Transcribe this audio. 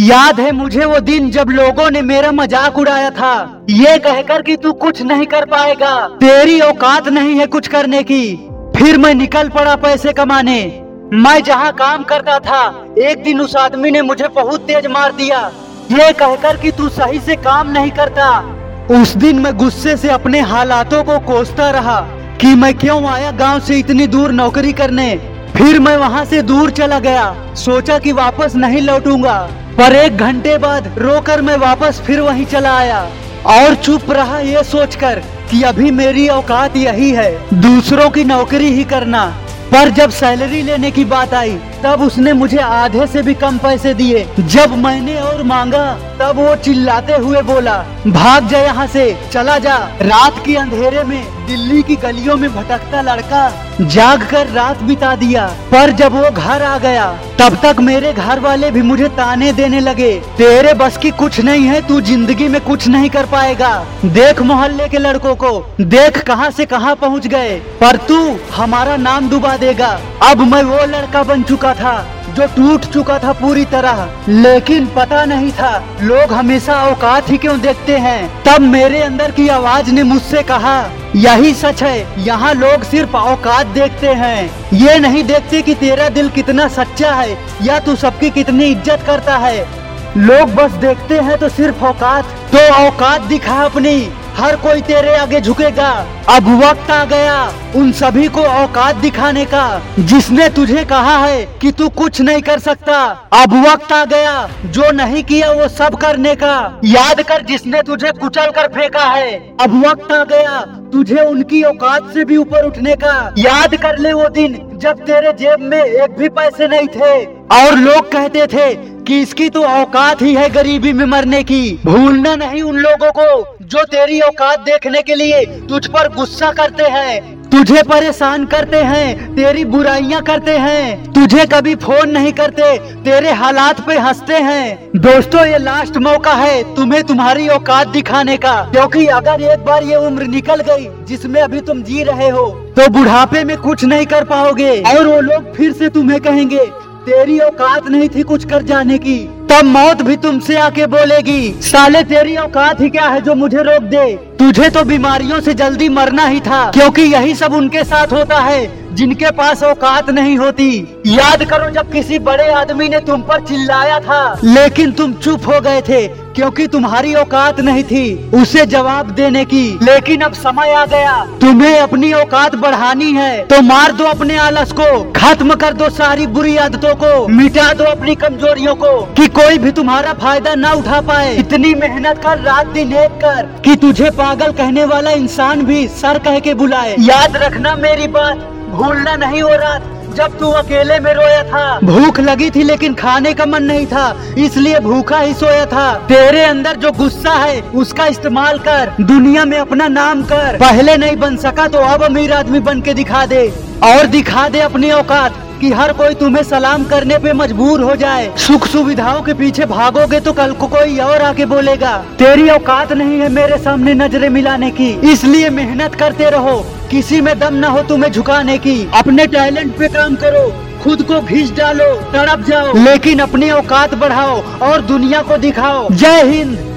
याद है मुझे वो दिन जब लोगों ने मेरा मज़ाक उड़ाया था। ये कहकर कि तू कुछ नहीं कर पाएगा। तेरी औकात नहीं है कुछ करने की। फिर मैं निकल पड़ा पैसे कमाने। मैं जहाँ काम करता था, एक दिन उस आदमी ने मुझे बहुत तेज मार दिया। ये कहकर कि तू सही से काम नहीं करता। उस दिन मैं गुस्से से अपने हालातों को कोसता रहा कि मैं क्यों आया गाँव से इतनी दूर नौकरी करने। फिर मैं वहाँ से दूर चला गया। सोचा कि वापस नहीं लौटूँगा। पर एक घंटे बाद रोकर मैं वापस फिर वहीं चला आया। और चुप रहा ये सोचकर कि अभी मेरी औकात यही है, दूसरों की नौकरी ही करना। पर जब सैलरी लेने की बात आई तब उसने मुझे आधे से भी कम पैसे दिए। जब मैंने और मांगा, तब वो चिल्लाते हुए बोला, भाग जा यहाँ से, चला जा। रात के अंधेरे में, दिल्ली की गलियों में भटकता लड़का जाग कर रात बिता दिया। पर जब वो घर आ गया, तब तक मेरे घर वाले भी मुझे ताने देने लगे, तेरे बस की कुछ नहीं है, तू ज़िंदगी में कुछ नहीं कर पाएगा। देख मोहल्ले के लड़कों को, देख कहाँ से कहाँ पहुँच गए, पर तू हमारा नाम डुबा देगा। अब मैं वो लड़का बन चुका था, जो टूट चुका था पूरी तरह। लेकिन पता नहीं था, लोग हमेशा औकात ही क्यों देखते हैं। तब मेरे अंदर की आवाज़ ने मुझसे कहा, यही सच है, यहाँ लोग सिर्फ़ औकात देखते हैं। ये नहीं देखते कि तेरा दिल कितना सच्चा है, या तू सबकी कितनी इज़्ज़त करता है। लोग बस देखते हैं तो सिर्फ़ औकात। तो औकात दिखा अपनी। हर कोई तेरे आगे झुकेगा। अब वक्त आ गया उन सभी को औकात दिखाने का, जिसने तुझे कहा है कि तू कुछ नहीं कर सकता। अब वक्त आ गया जो नहीं किया वो सब करने का। याद कर जिसने तुझे कुचल कर फेंका है। अब वक्त आ गया तुझे उनकी औकात से भी ऊपर उठने का। याद कर ले वो दिन जब तेरे जेब में एक भी पैसे नहीं थे। और लोग कहते थे कि इसकी तो औकात ही है गरीबी में मरने की। भूलना नहीं उन लोगों को जो तेरी औकात देखने के लिए तुझ पर गुस्सा करते हैं, तुझे परेशान करते हैं, तेरी बुराइयाँ करते हैं, तुझे कभी फ़ोन नहीं करते, तेरे हालात पे हँसते हैं। दोस्तों, ये लास्ट मौका है तुम्हें तुम्हारी औकात दिखाने का, क्योंकि अगर एक बार ये उम्र निकल गई जिसमें अभी तुम जी रहे हो तो बुढ़ापे में कुछ नहीं कर पाओगे। और वो लोग फिर से तुम्हें कहेंगे, तेरी औकात नहीं थी कुछ कर जाने की। तब मौत भी तुमसे आके बोलेगी। साले, तेरी औकात ही क्या है जो मुझे रोक दे? तुझे तो बीमारियों से जल्दी मरना ही था, क्योंकि यही सब उनके साथ होता है, जिनके पास औकात नहीं होती। याद करो जब किसी बड़े आदमी ने तुम पर चिल्लाया था, लेकिन तुम चुप हो गए थे, क्योंकि तुम्हारी औकात नहीं थी उसे जवाब देने की। लेकिन अब समय आ गया, तुम्हें अपनी औकात बढ़ानी है। तो मार दो अपने आलस को, खत्म कर दो सारी बुरी आदतों को, मिटा दो अपनी कमजोरियों को, कि कोई भी तुम्हारा फ़ायदा ना उठा पाए। इतनी मेहनत कर, रात दिन एक कर, कि तुझे पागल कहने वाला इंसान भी सर कह के बुलाए। याद रखना मेरी बात, भूलना नहीं हो रहा जब तू अकेले में रोया था। भूख लगी थी लेकिन खाने का मन नहीं था, इसलिए भूखा ही सोया था। तेरे अंदर जो गुस्सा है, उसका इस्तेमाल कर, दुनिया में अपना नाम कर। पहले नहीं बन सका तो अब अमीर आदमी बन के दिखा दे। और दिखा दे अपनी औकात। कि हर कोई तुम्हें सलाम करने पे मजबूर हो जाए। सुख सुविधाओं के पीछे भागोगे तो कल को कोई और आके बोलेगा, तेरी औकात नहीं है मेरे सामने नज़रें मिलाने की। इसलिए मेहनत करते रहो, किसी में दम न हो तुम्हें झुकाने की। अपने टैलेंट पे काम करो, खुद को घिस डालो, तड़प जाओ। लेकिन अपनी औकात बढ़ाओ और दुनिया को दिखाओ। जय हिंद।